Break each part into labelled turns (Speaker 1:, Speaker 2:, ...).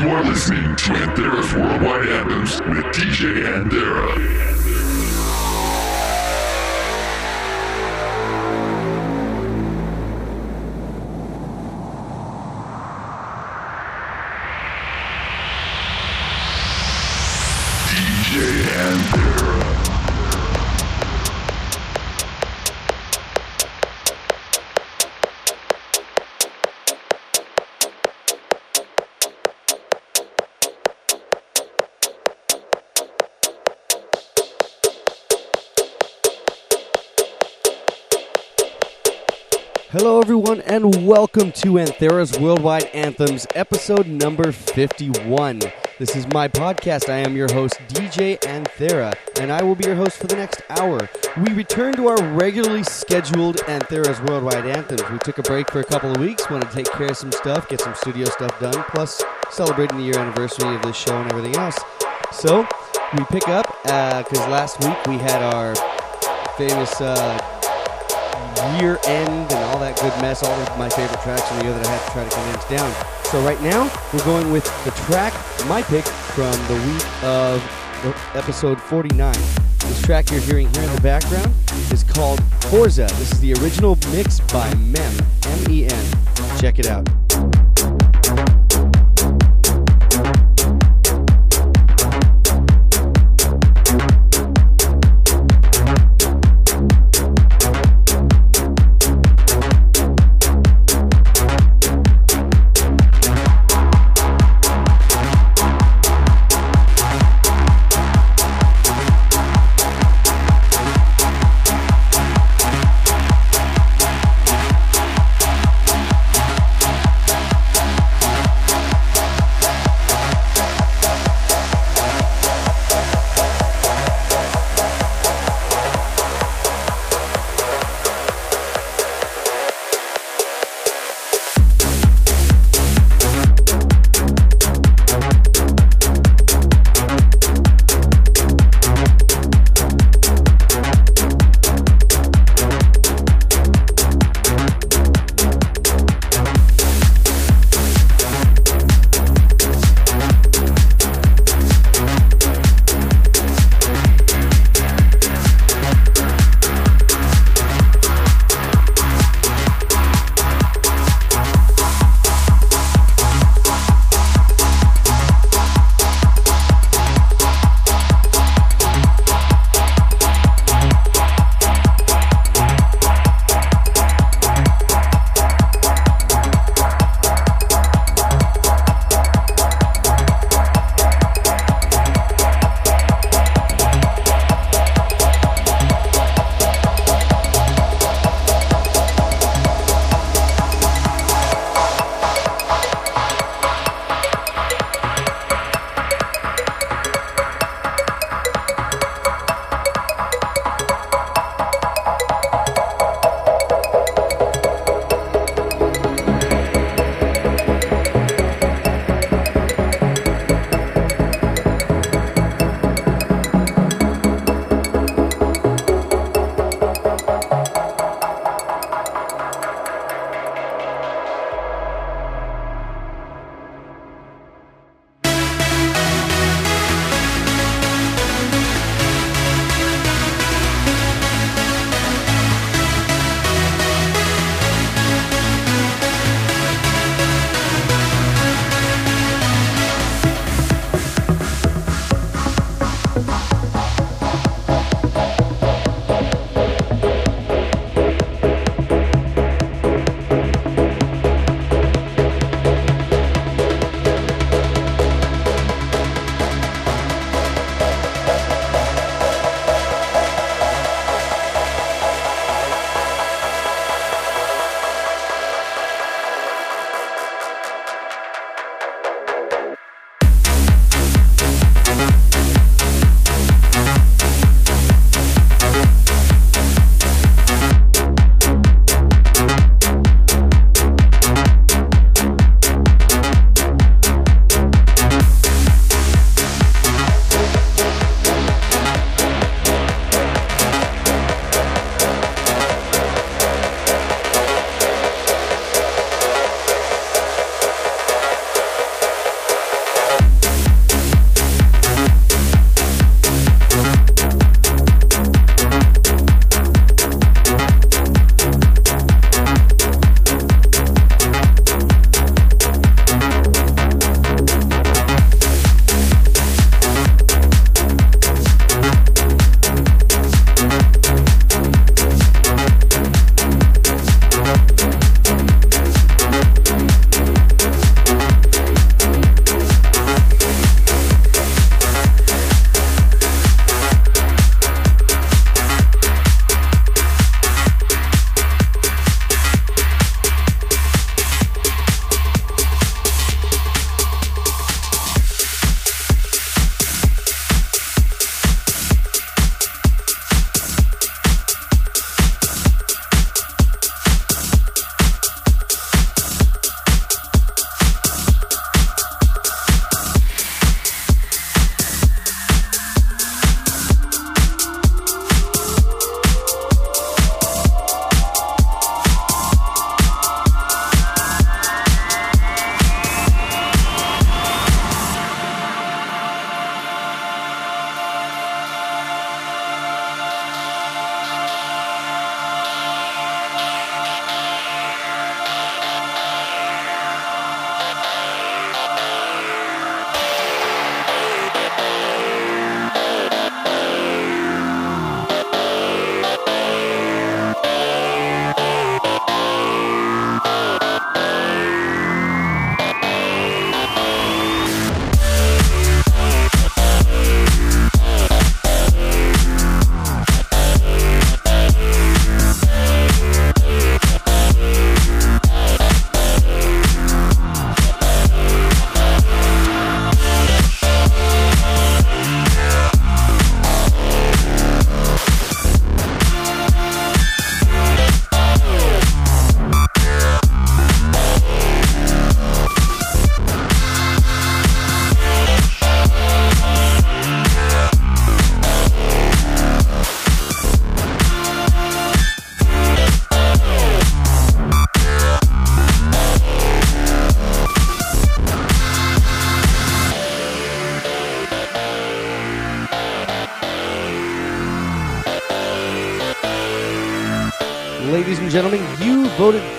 Speaker 1: You are listening to Anthera's Worldwide Anthems with DJ Anthera.
Speaker 2: And welcome to Anthera's Worldwide Anthems, episode number 51. This is my podcast. I am your host, DJ Anthera, and I will be your host for the next hour. We return to our regularly scheduled Anthera's Worldwide Anthems. We took a break for a couple of weeks, wanted to take care of some stuff, get some studio stuff done, plus celebrating the year anniversary of this show and everything else. So, we pick up, because last week we had our famous. Uh, year end and all that good mess, all of my favorite tracks from the year that I had to try to condense down. So right now, we're going with the track, my pick, from the week of episode 49. This track you're hearing here in the background is called Forza. This is the original mix by Mem, M-E-M. Check it out.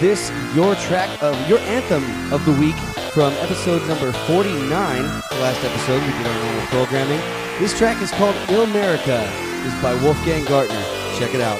Speaker 2: This your track of your anthem of the week from episode number 49, the last episode we did our normal programming. This track is called Illmerica. This is by Wolfgang Gartner. Check it out.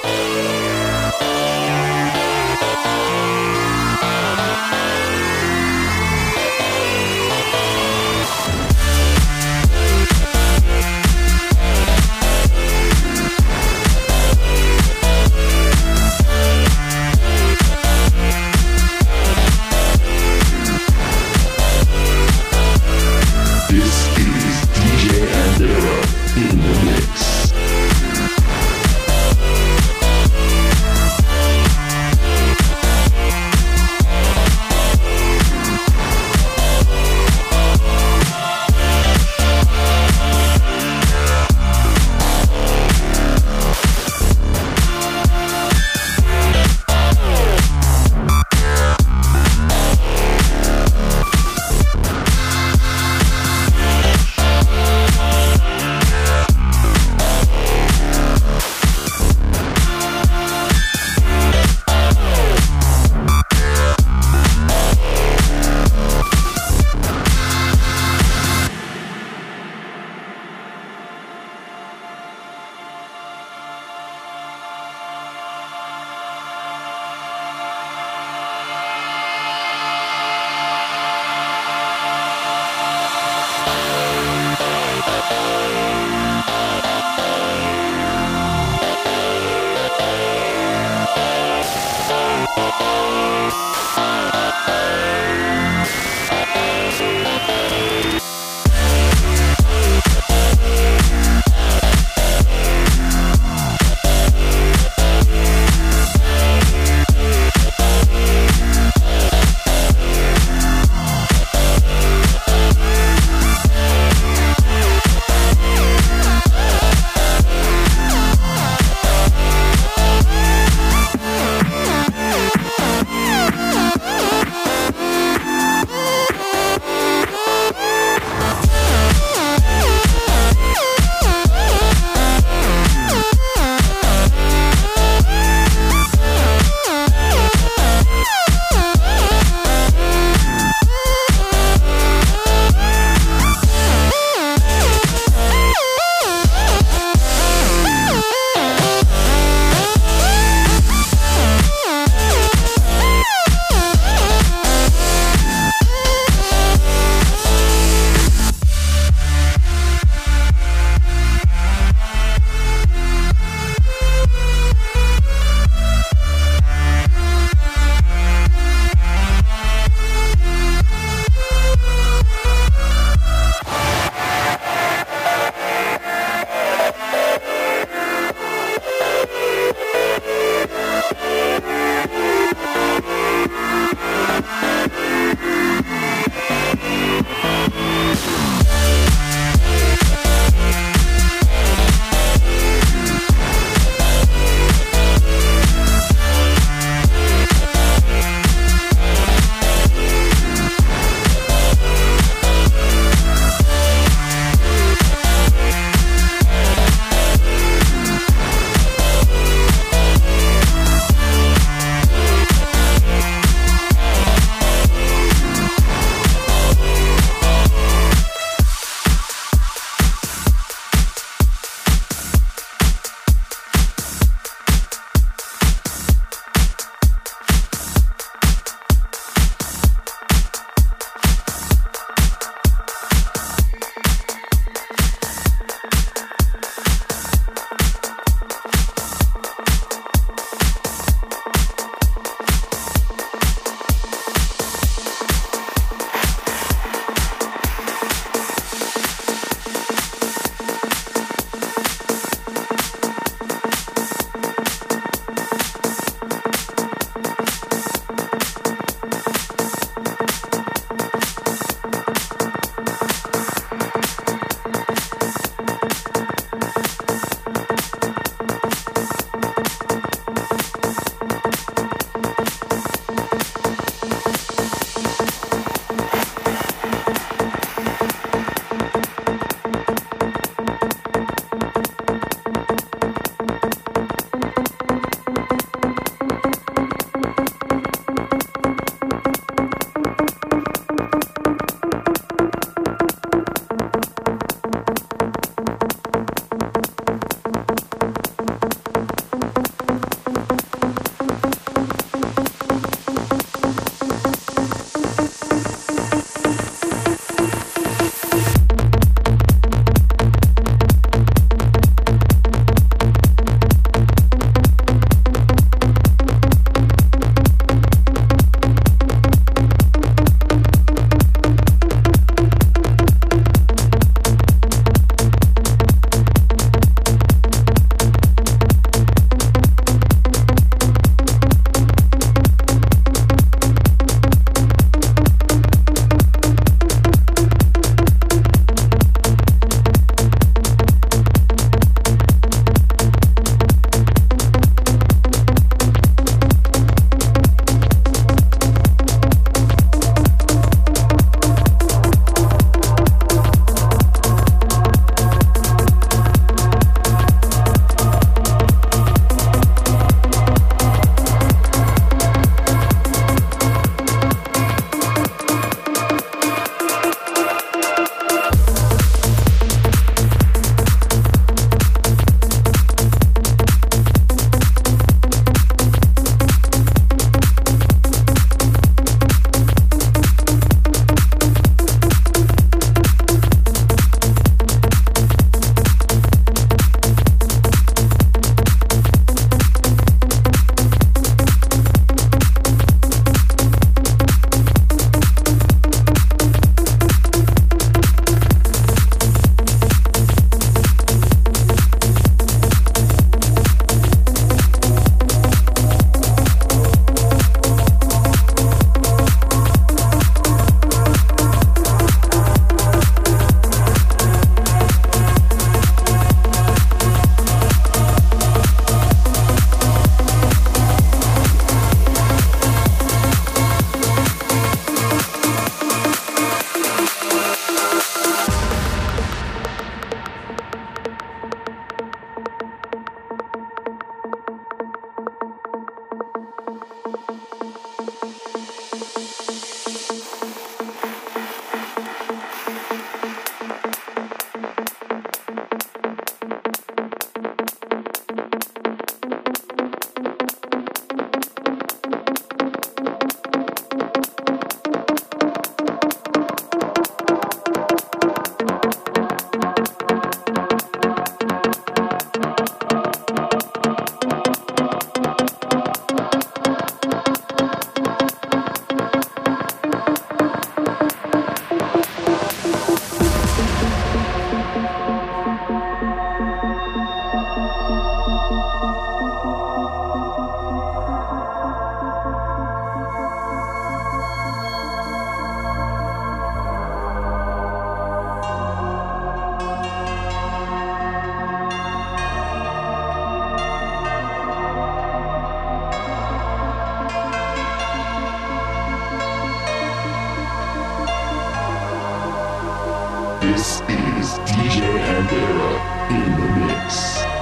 Speaker 1: This is DJ Anthera in the mix.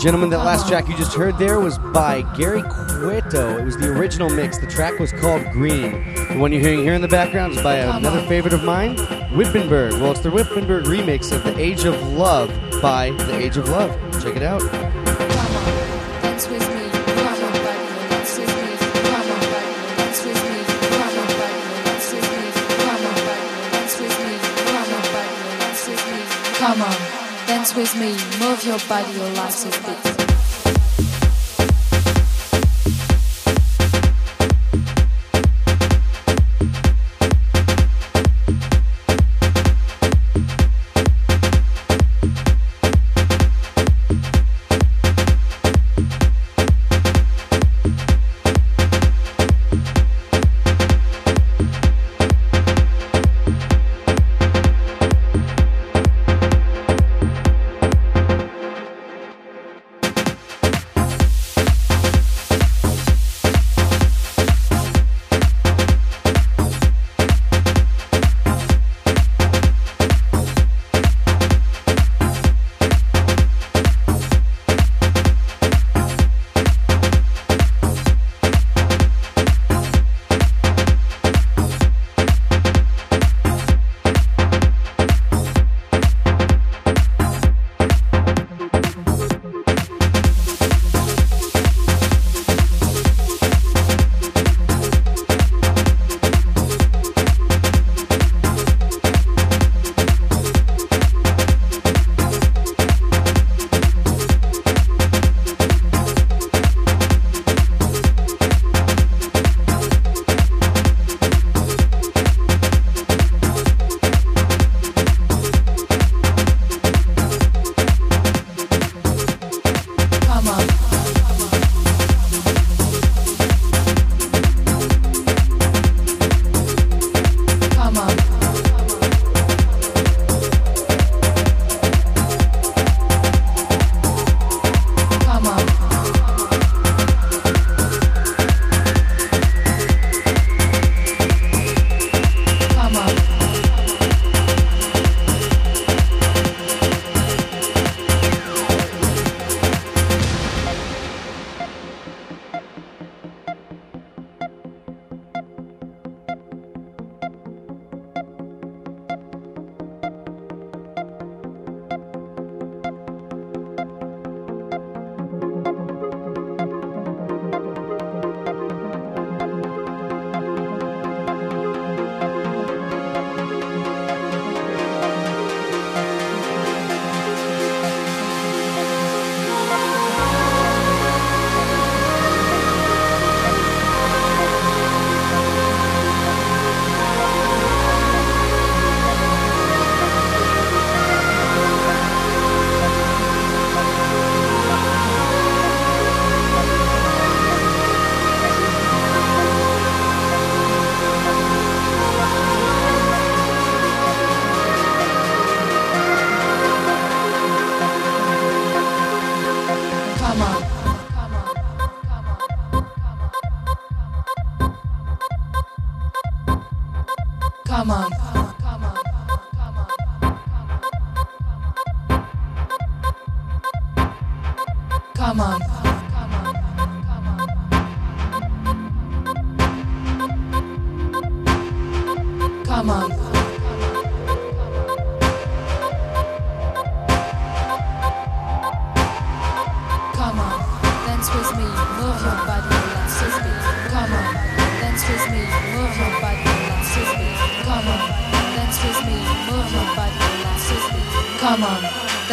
Speaker 2: Gentlemen, that last track you just heard there was by Gary Cueto. It was the original mix. The track was called Green. The one you're hearing here in the background is by another favorite of mine, Wippenberg. Well, it's the Wippenberg remix of The Age of Love by The Age of Love. Check it out.
Speaker 3: Dance with me. Move your body, your life's a beat.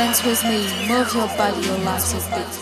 Speaker 3: dance with me, move your body, your life is big.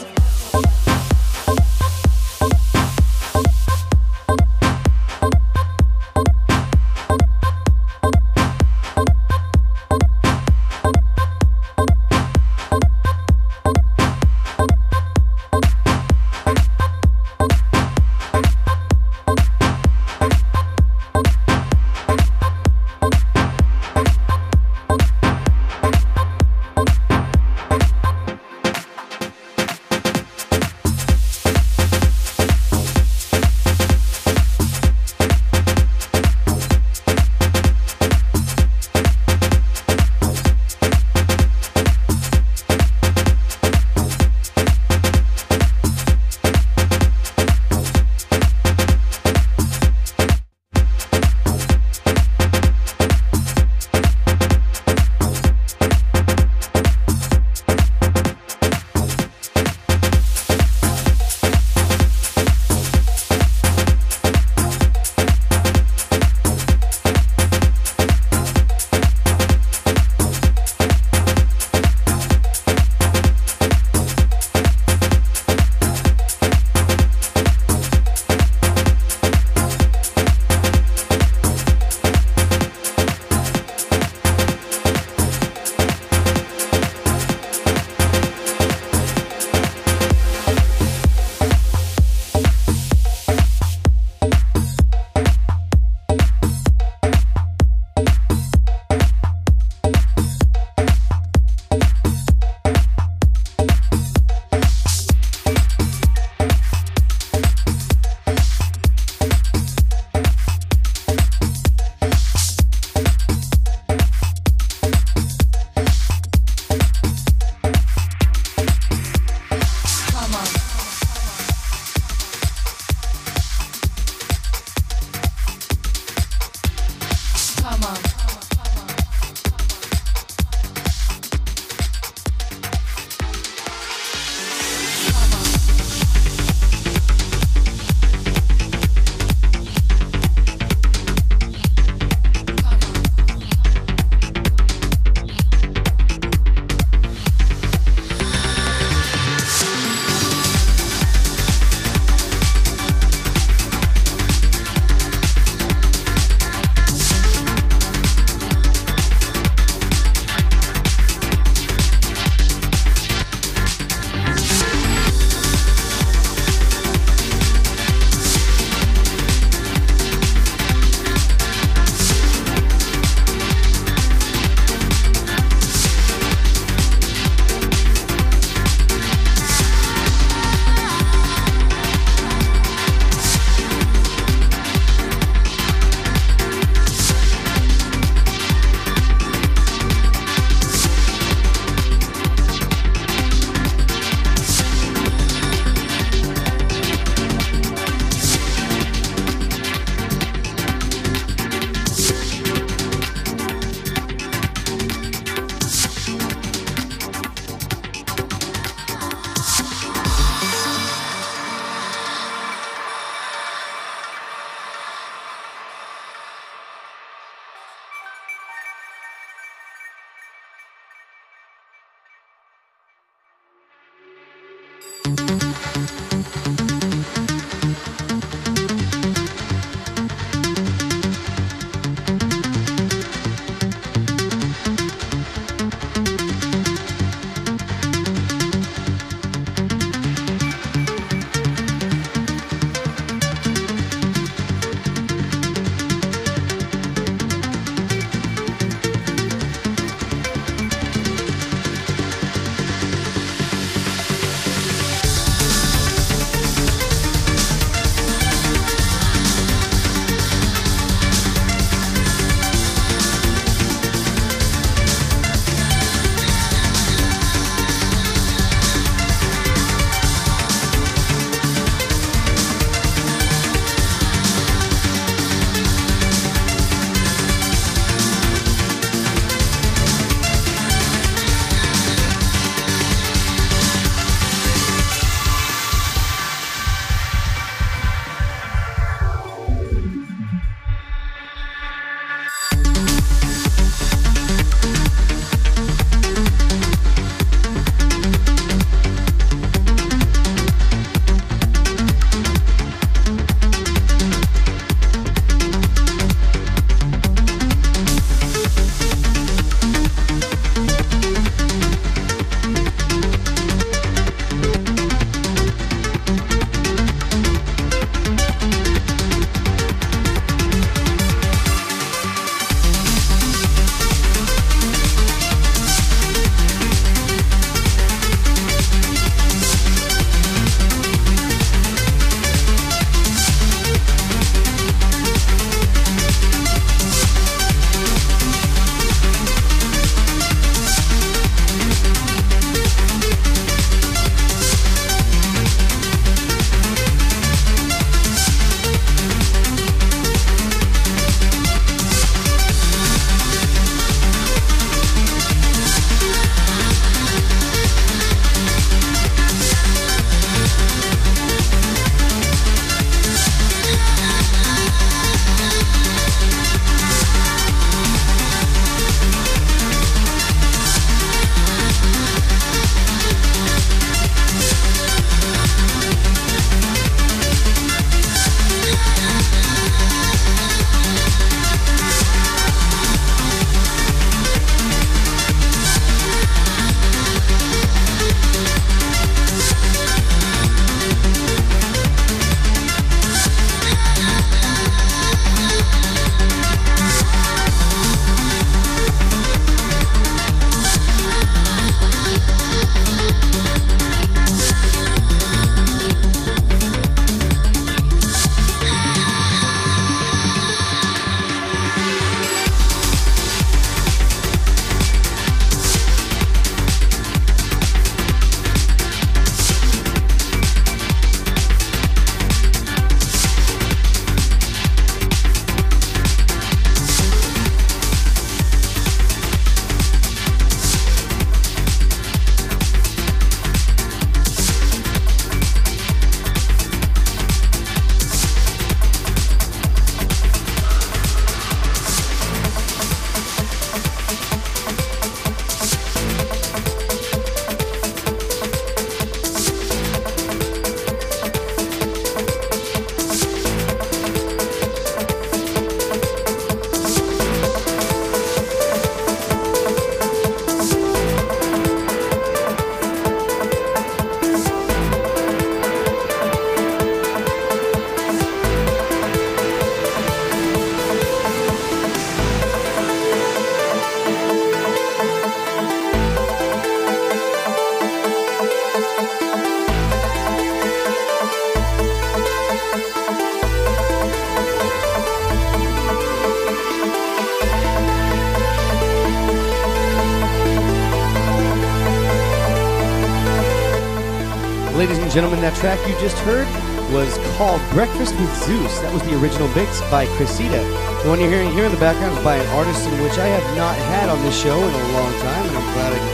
Speaker 2: Ladies and gentlemen, that track you just heard was called Breakfast with Zeus. That was the original mix by Cressida. The one you're hearing here in the background is by an artist in which I have not had on this show in a long time, and I'm glad I can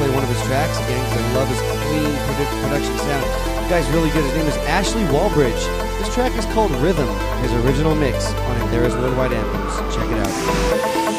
Speaker 2: play one of his tracks again because I love his clean production sound. The guy's really good. His name is Ashley Wallbridge. This track is called Rhythm, his original mix on Anthera's Worldwide Anthems. Check it out.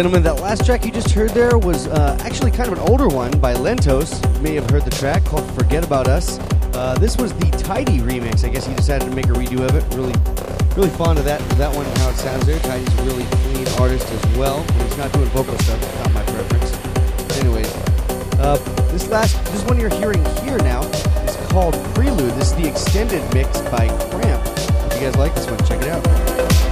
Speaker 2: Gentlemen, that last track you just heard there was uh, actually kind of an older one by Lentos. You may have heard the track called Forget About Us. Uh, this was the Tidy remix. I guess he decided to make a redo of it. Really, really fond of that that one, and how it sounds there. Tidy's a really clean artist as well. He's not doing vocal stuff, not my preference. Anyways, uh, this last, this one you're hearing here now is called Prelude. This is the extended mix by Cramp. If you guys like this one, check it out.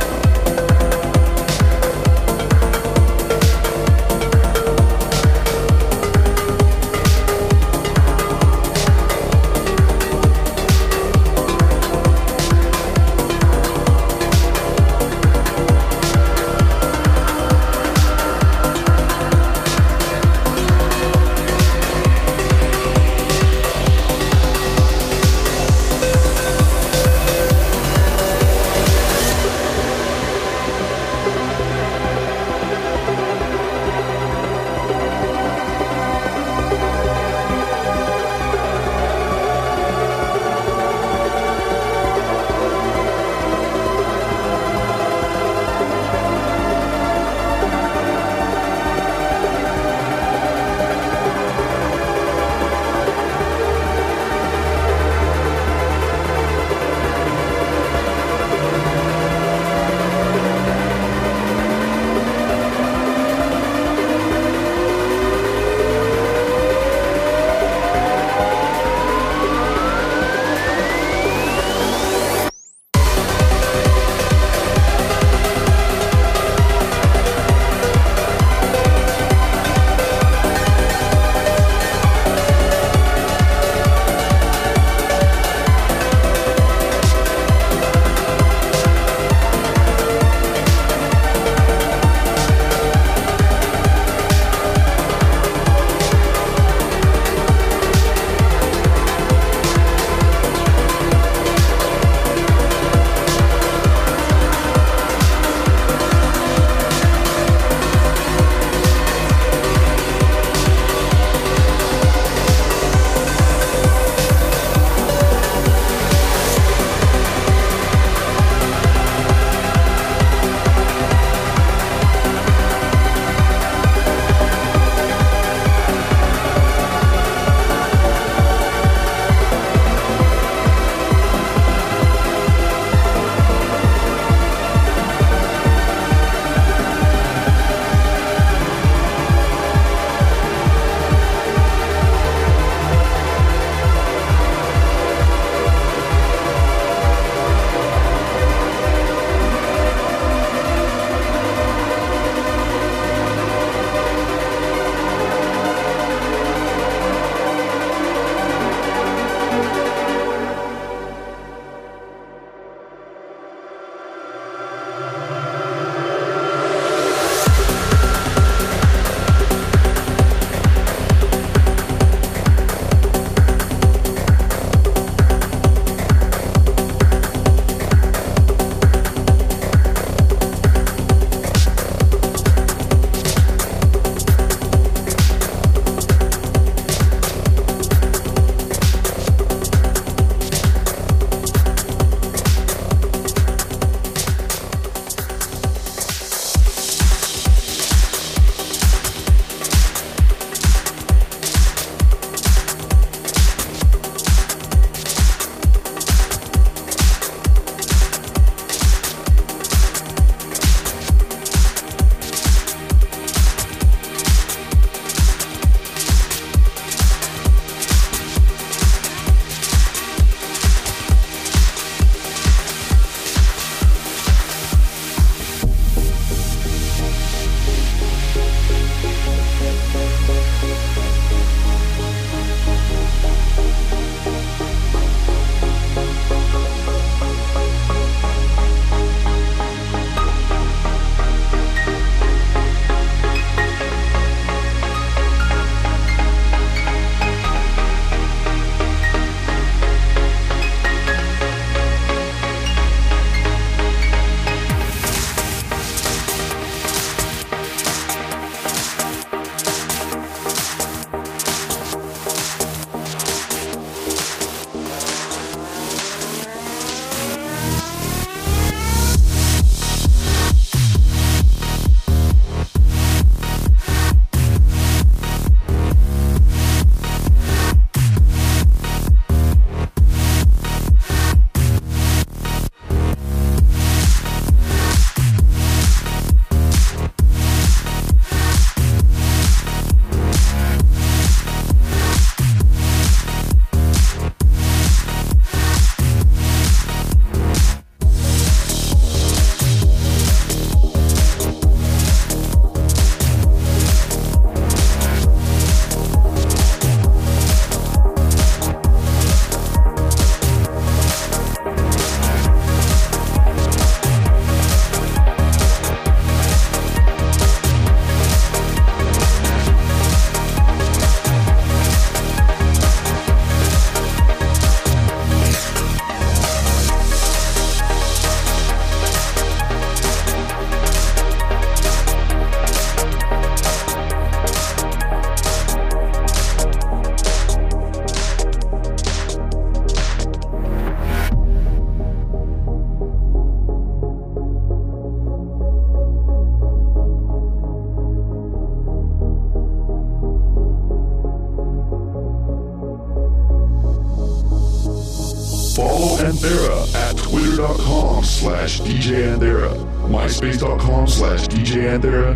Speaker 1: Slash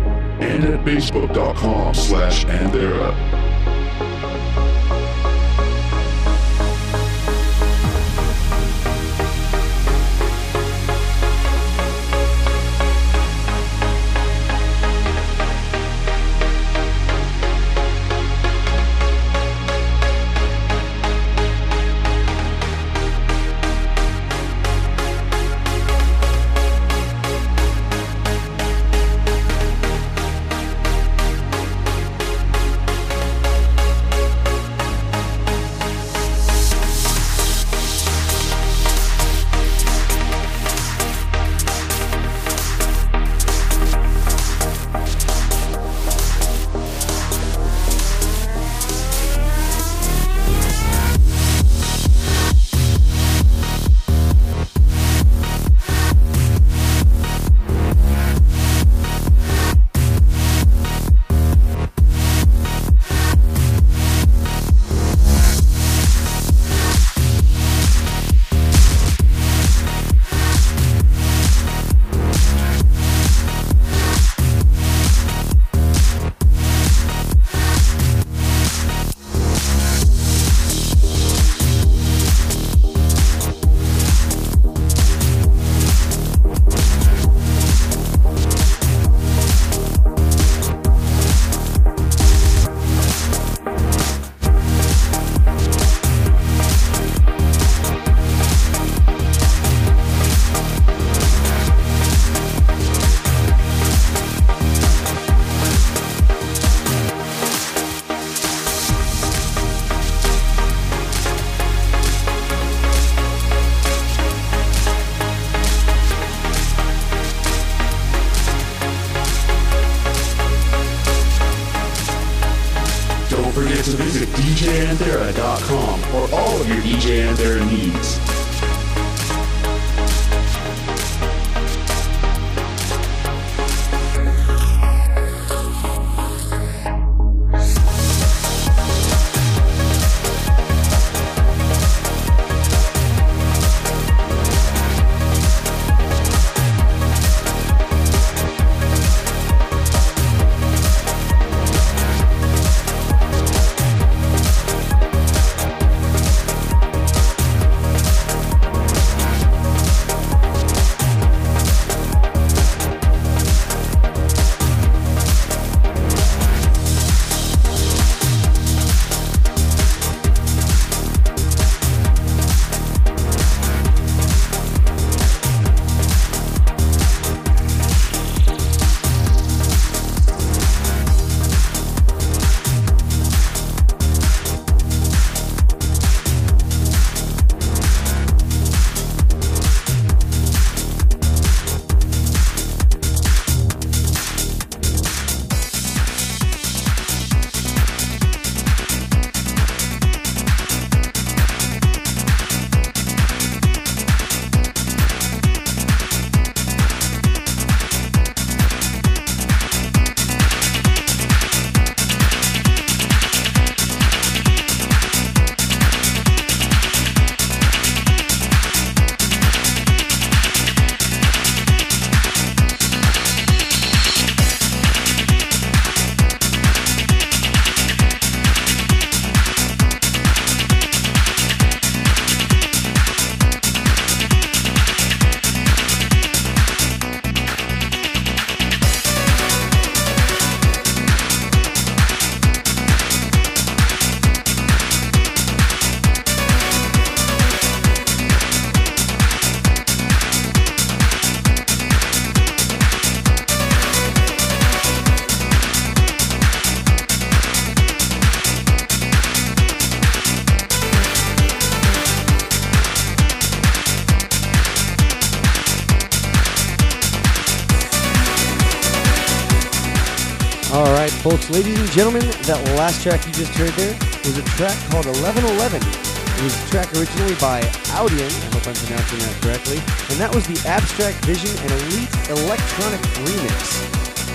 Speaker 2: ladies and gentlemen, that last track you just heard there was a track called 1111. It was a track originally by Audion, I hope I'm pronouncing that correctly, and that was the Abstract Vision and Elite Electronic Remix.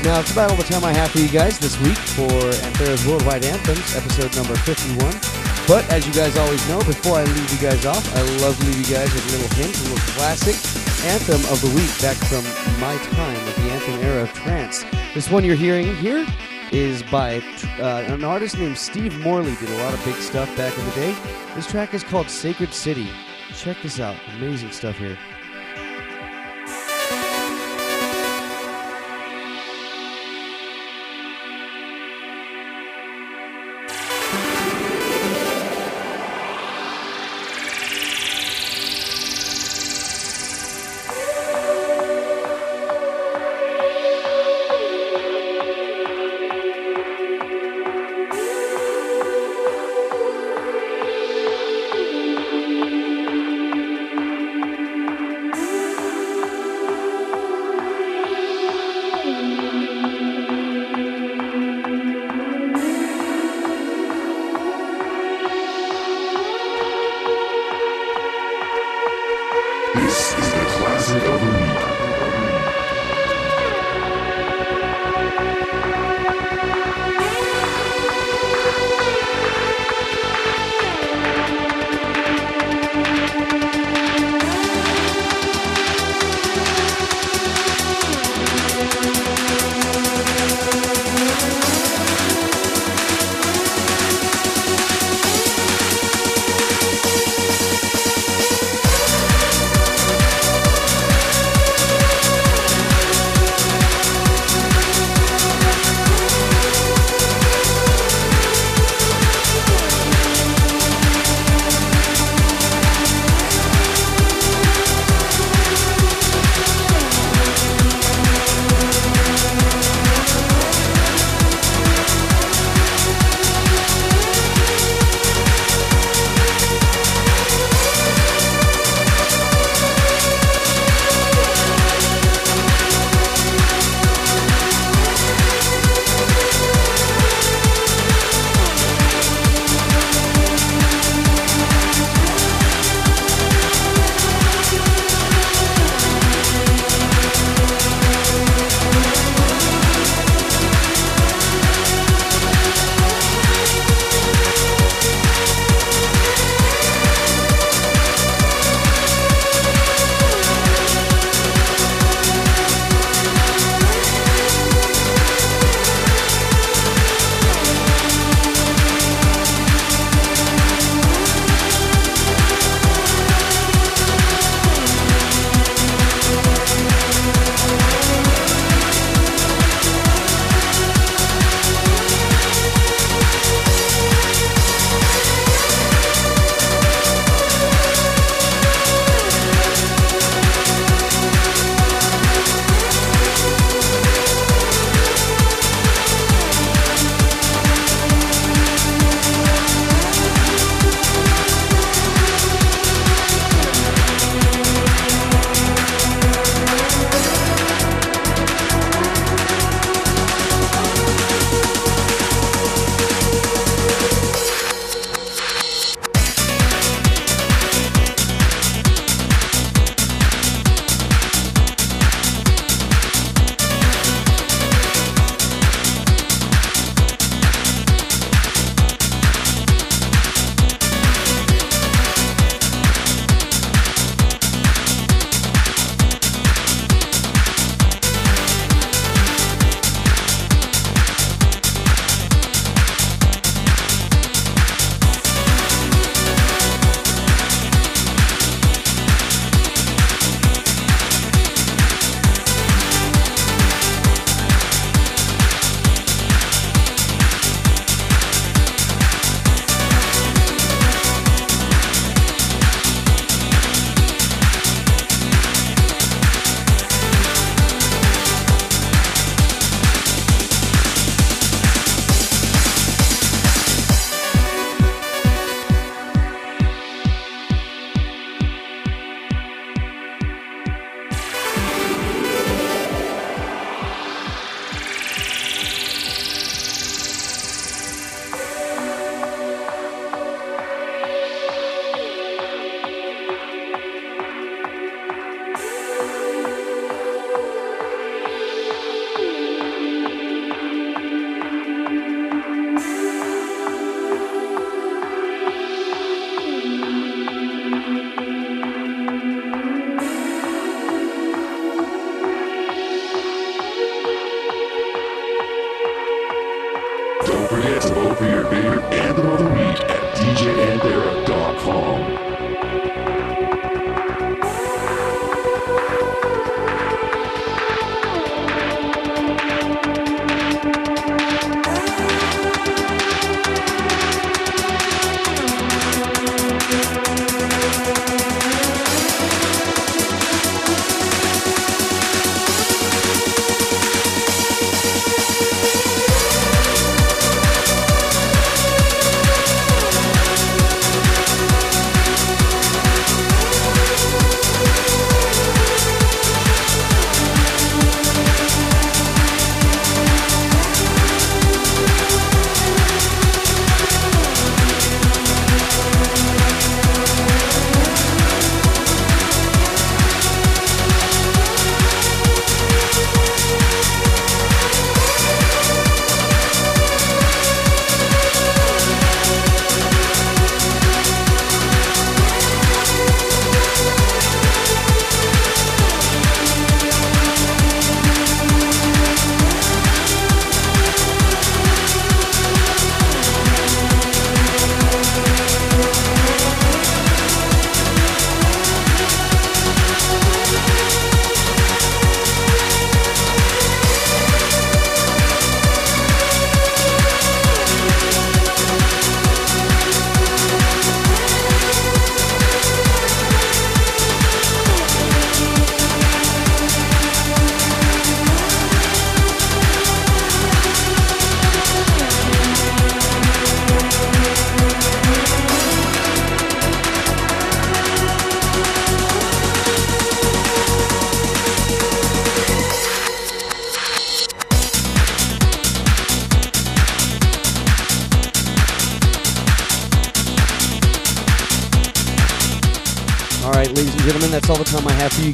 Speaker 2: Now, it's about all the time I have for you guys this week for Anthera's Worldwide Anthems, episode number 51. But as you guys always know, before I leave you guys off, I love to leave you guys with a little hint, a little classic anthem of the week back from my time with the anthem era of trance. This one you're hearing here is by uh, an artist named Steve Morley. Did a lot of big stuff back in the day. This track is called Sacred City. Check this out. Amazing stuff here.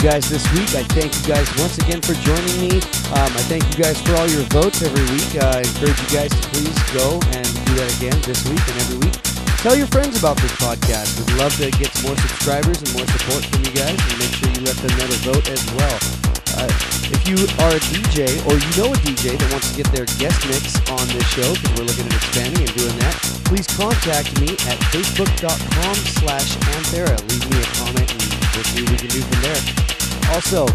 Speaker 2: Guys this week. I thank you guys once again for joining me. Um, I thank you guys for all your votes every week. Uh, I encourage you guys to please go and do that again this week and every week. Tell your friends about this podcast. We'd love to get more subscribers and more support from you guys, and make sure you let them know to vote as well. Uh, if you are a DJ or you know a DJ that wants to get their guest mix on this show, because we're looking at expanding and doing that, please contact me at facebook.com slash anthera. Leave me a comment and we'll see what we can do from there. Also,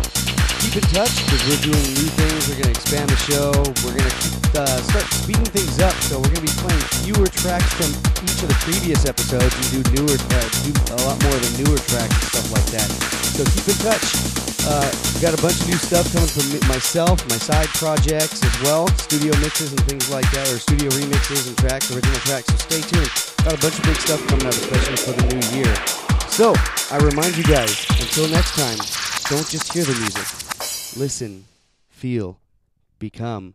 Speaker 2: keep in touch because we're doing new things. We're going to expand the show. We're going to uh, start speeding things up. So we're going to be playing fewer tracks from each of the previous episodes and do newer, uh, do a lot more of the newer tracks and stuff like that. So keep in touch. Uh, got a bunch of new stuff coming from myself, my side projects as well, studio mixes and things like that, or studio remixes and tracks, original tracks. So stay tuned. Got a bunch of big stuff coming out, especially for the new year. So I remind you guys, until next time, don't just hear the music. Listen, feel, become.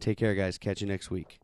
Speaker 2: Take care, guys. Catch you next week.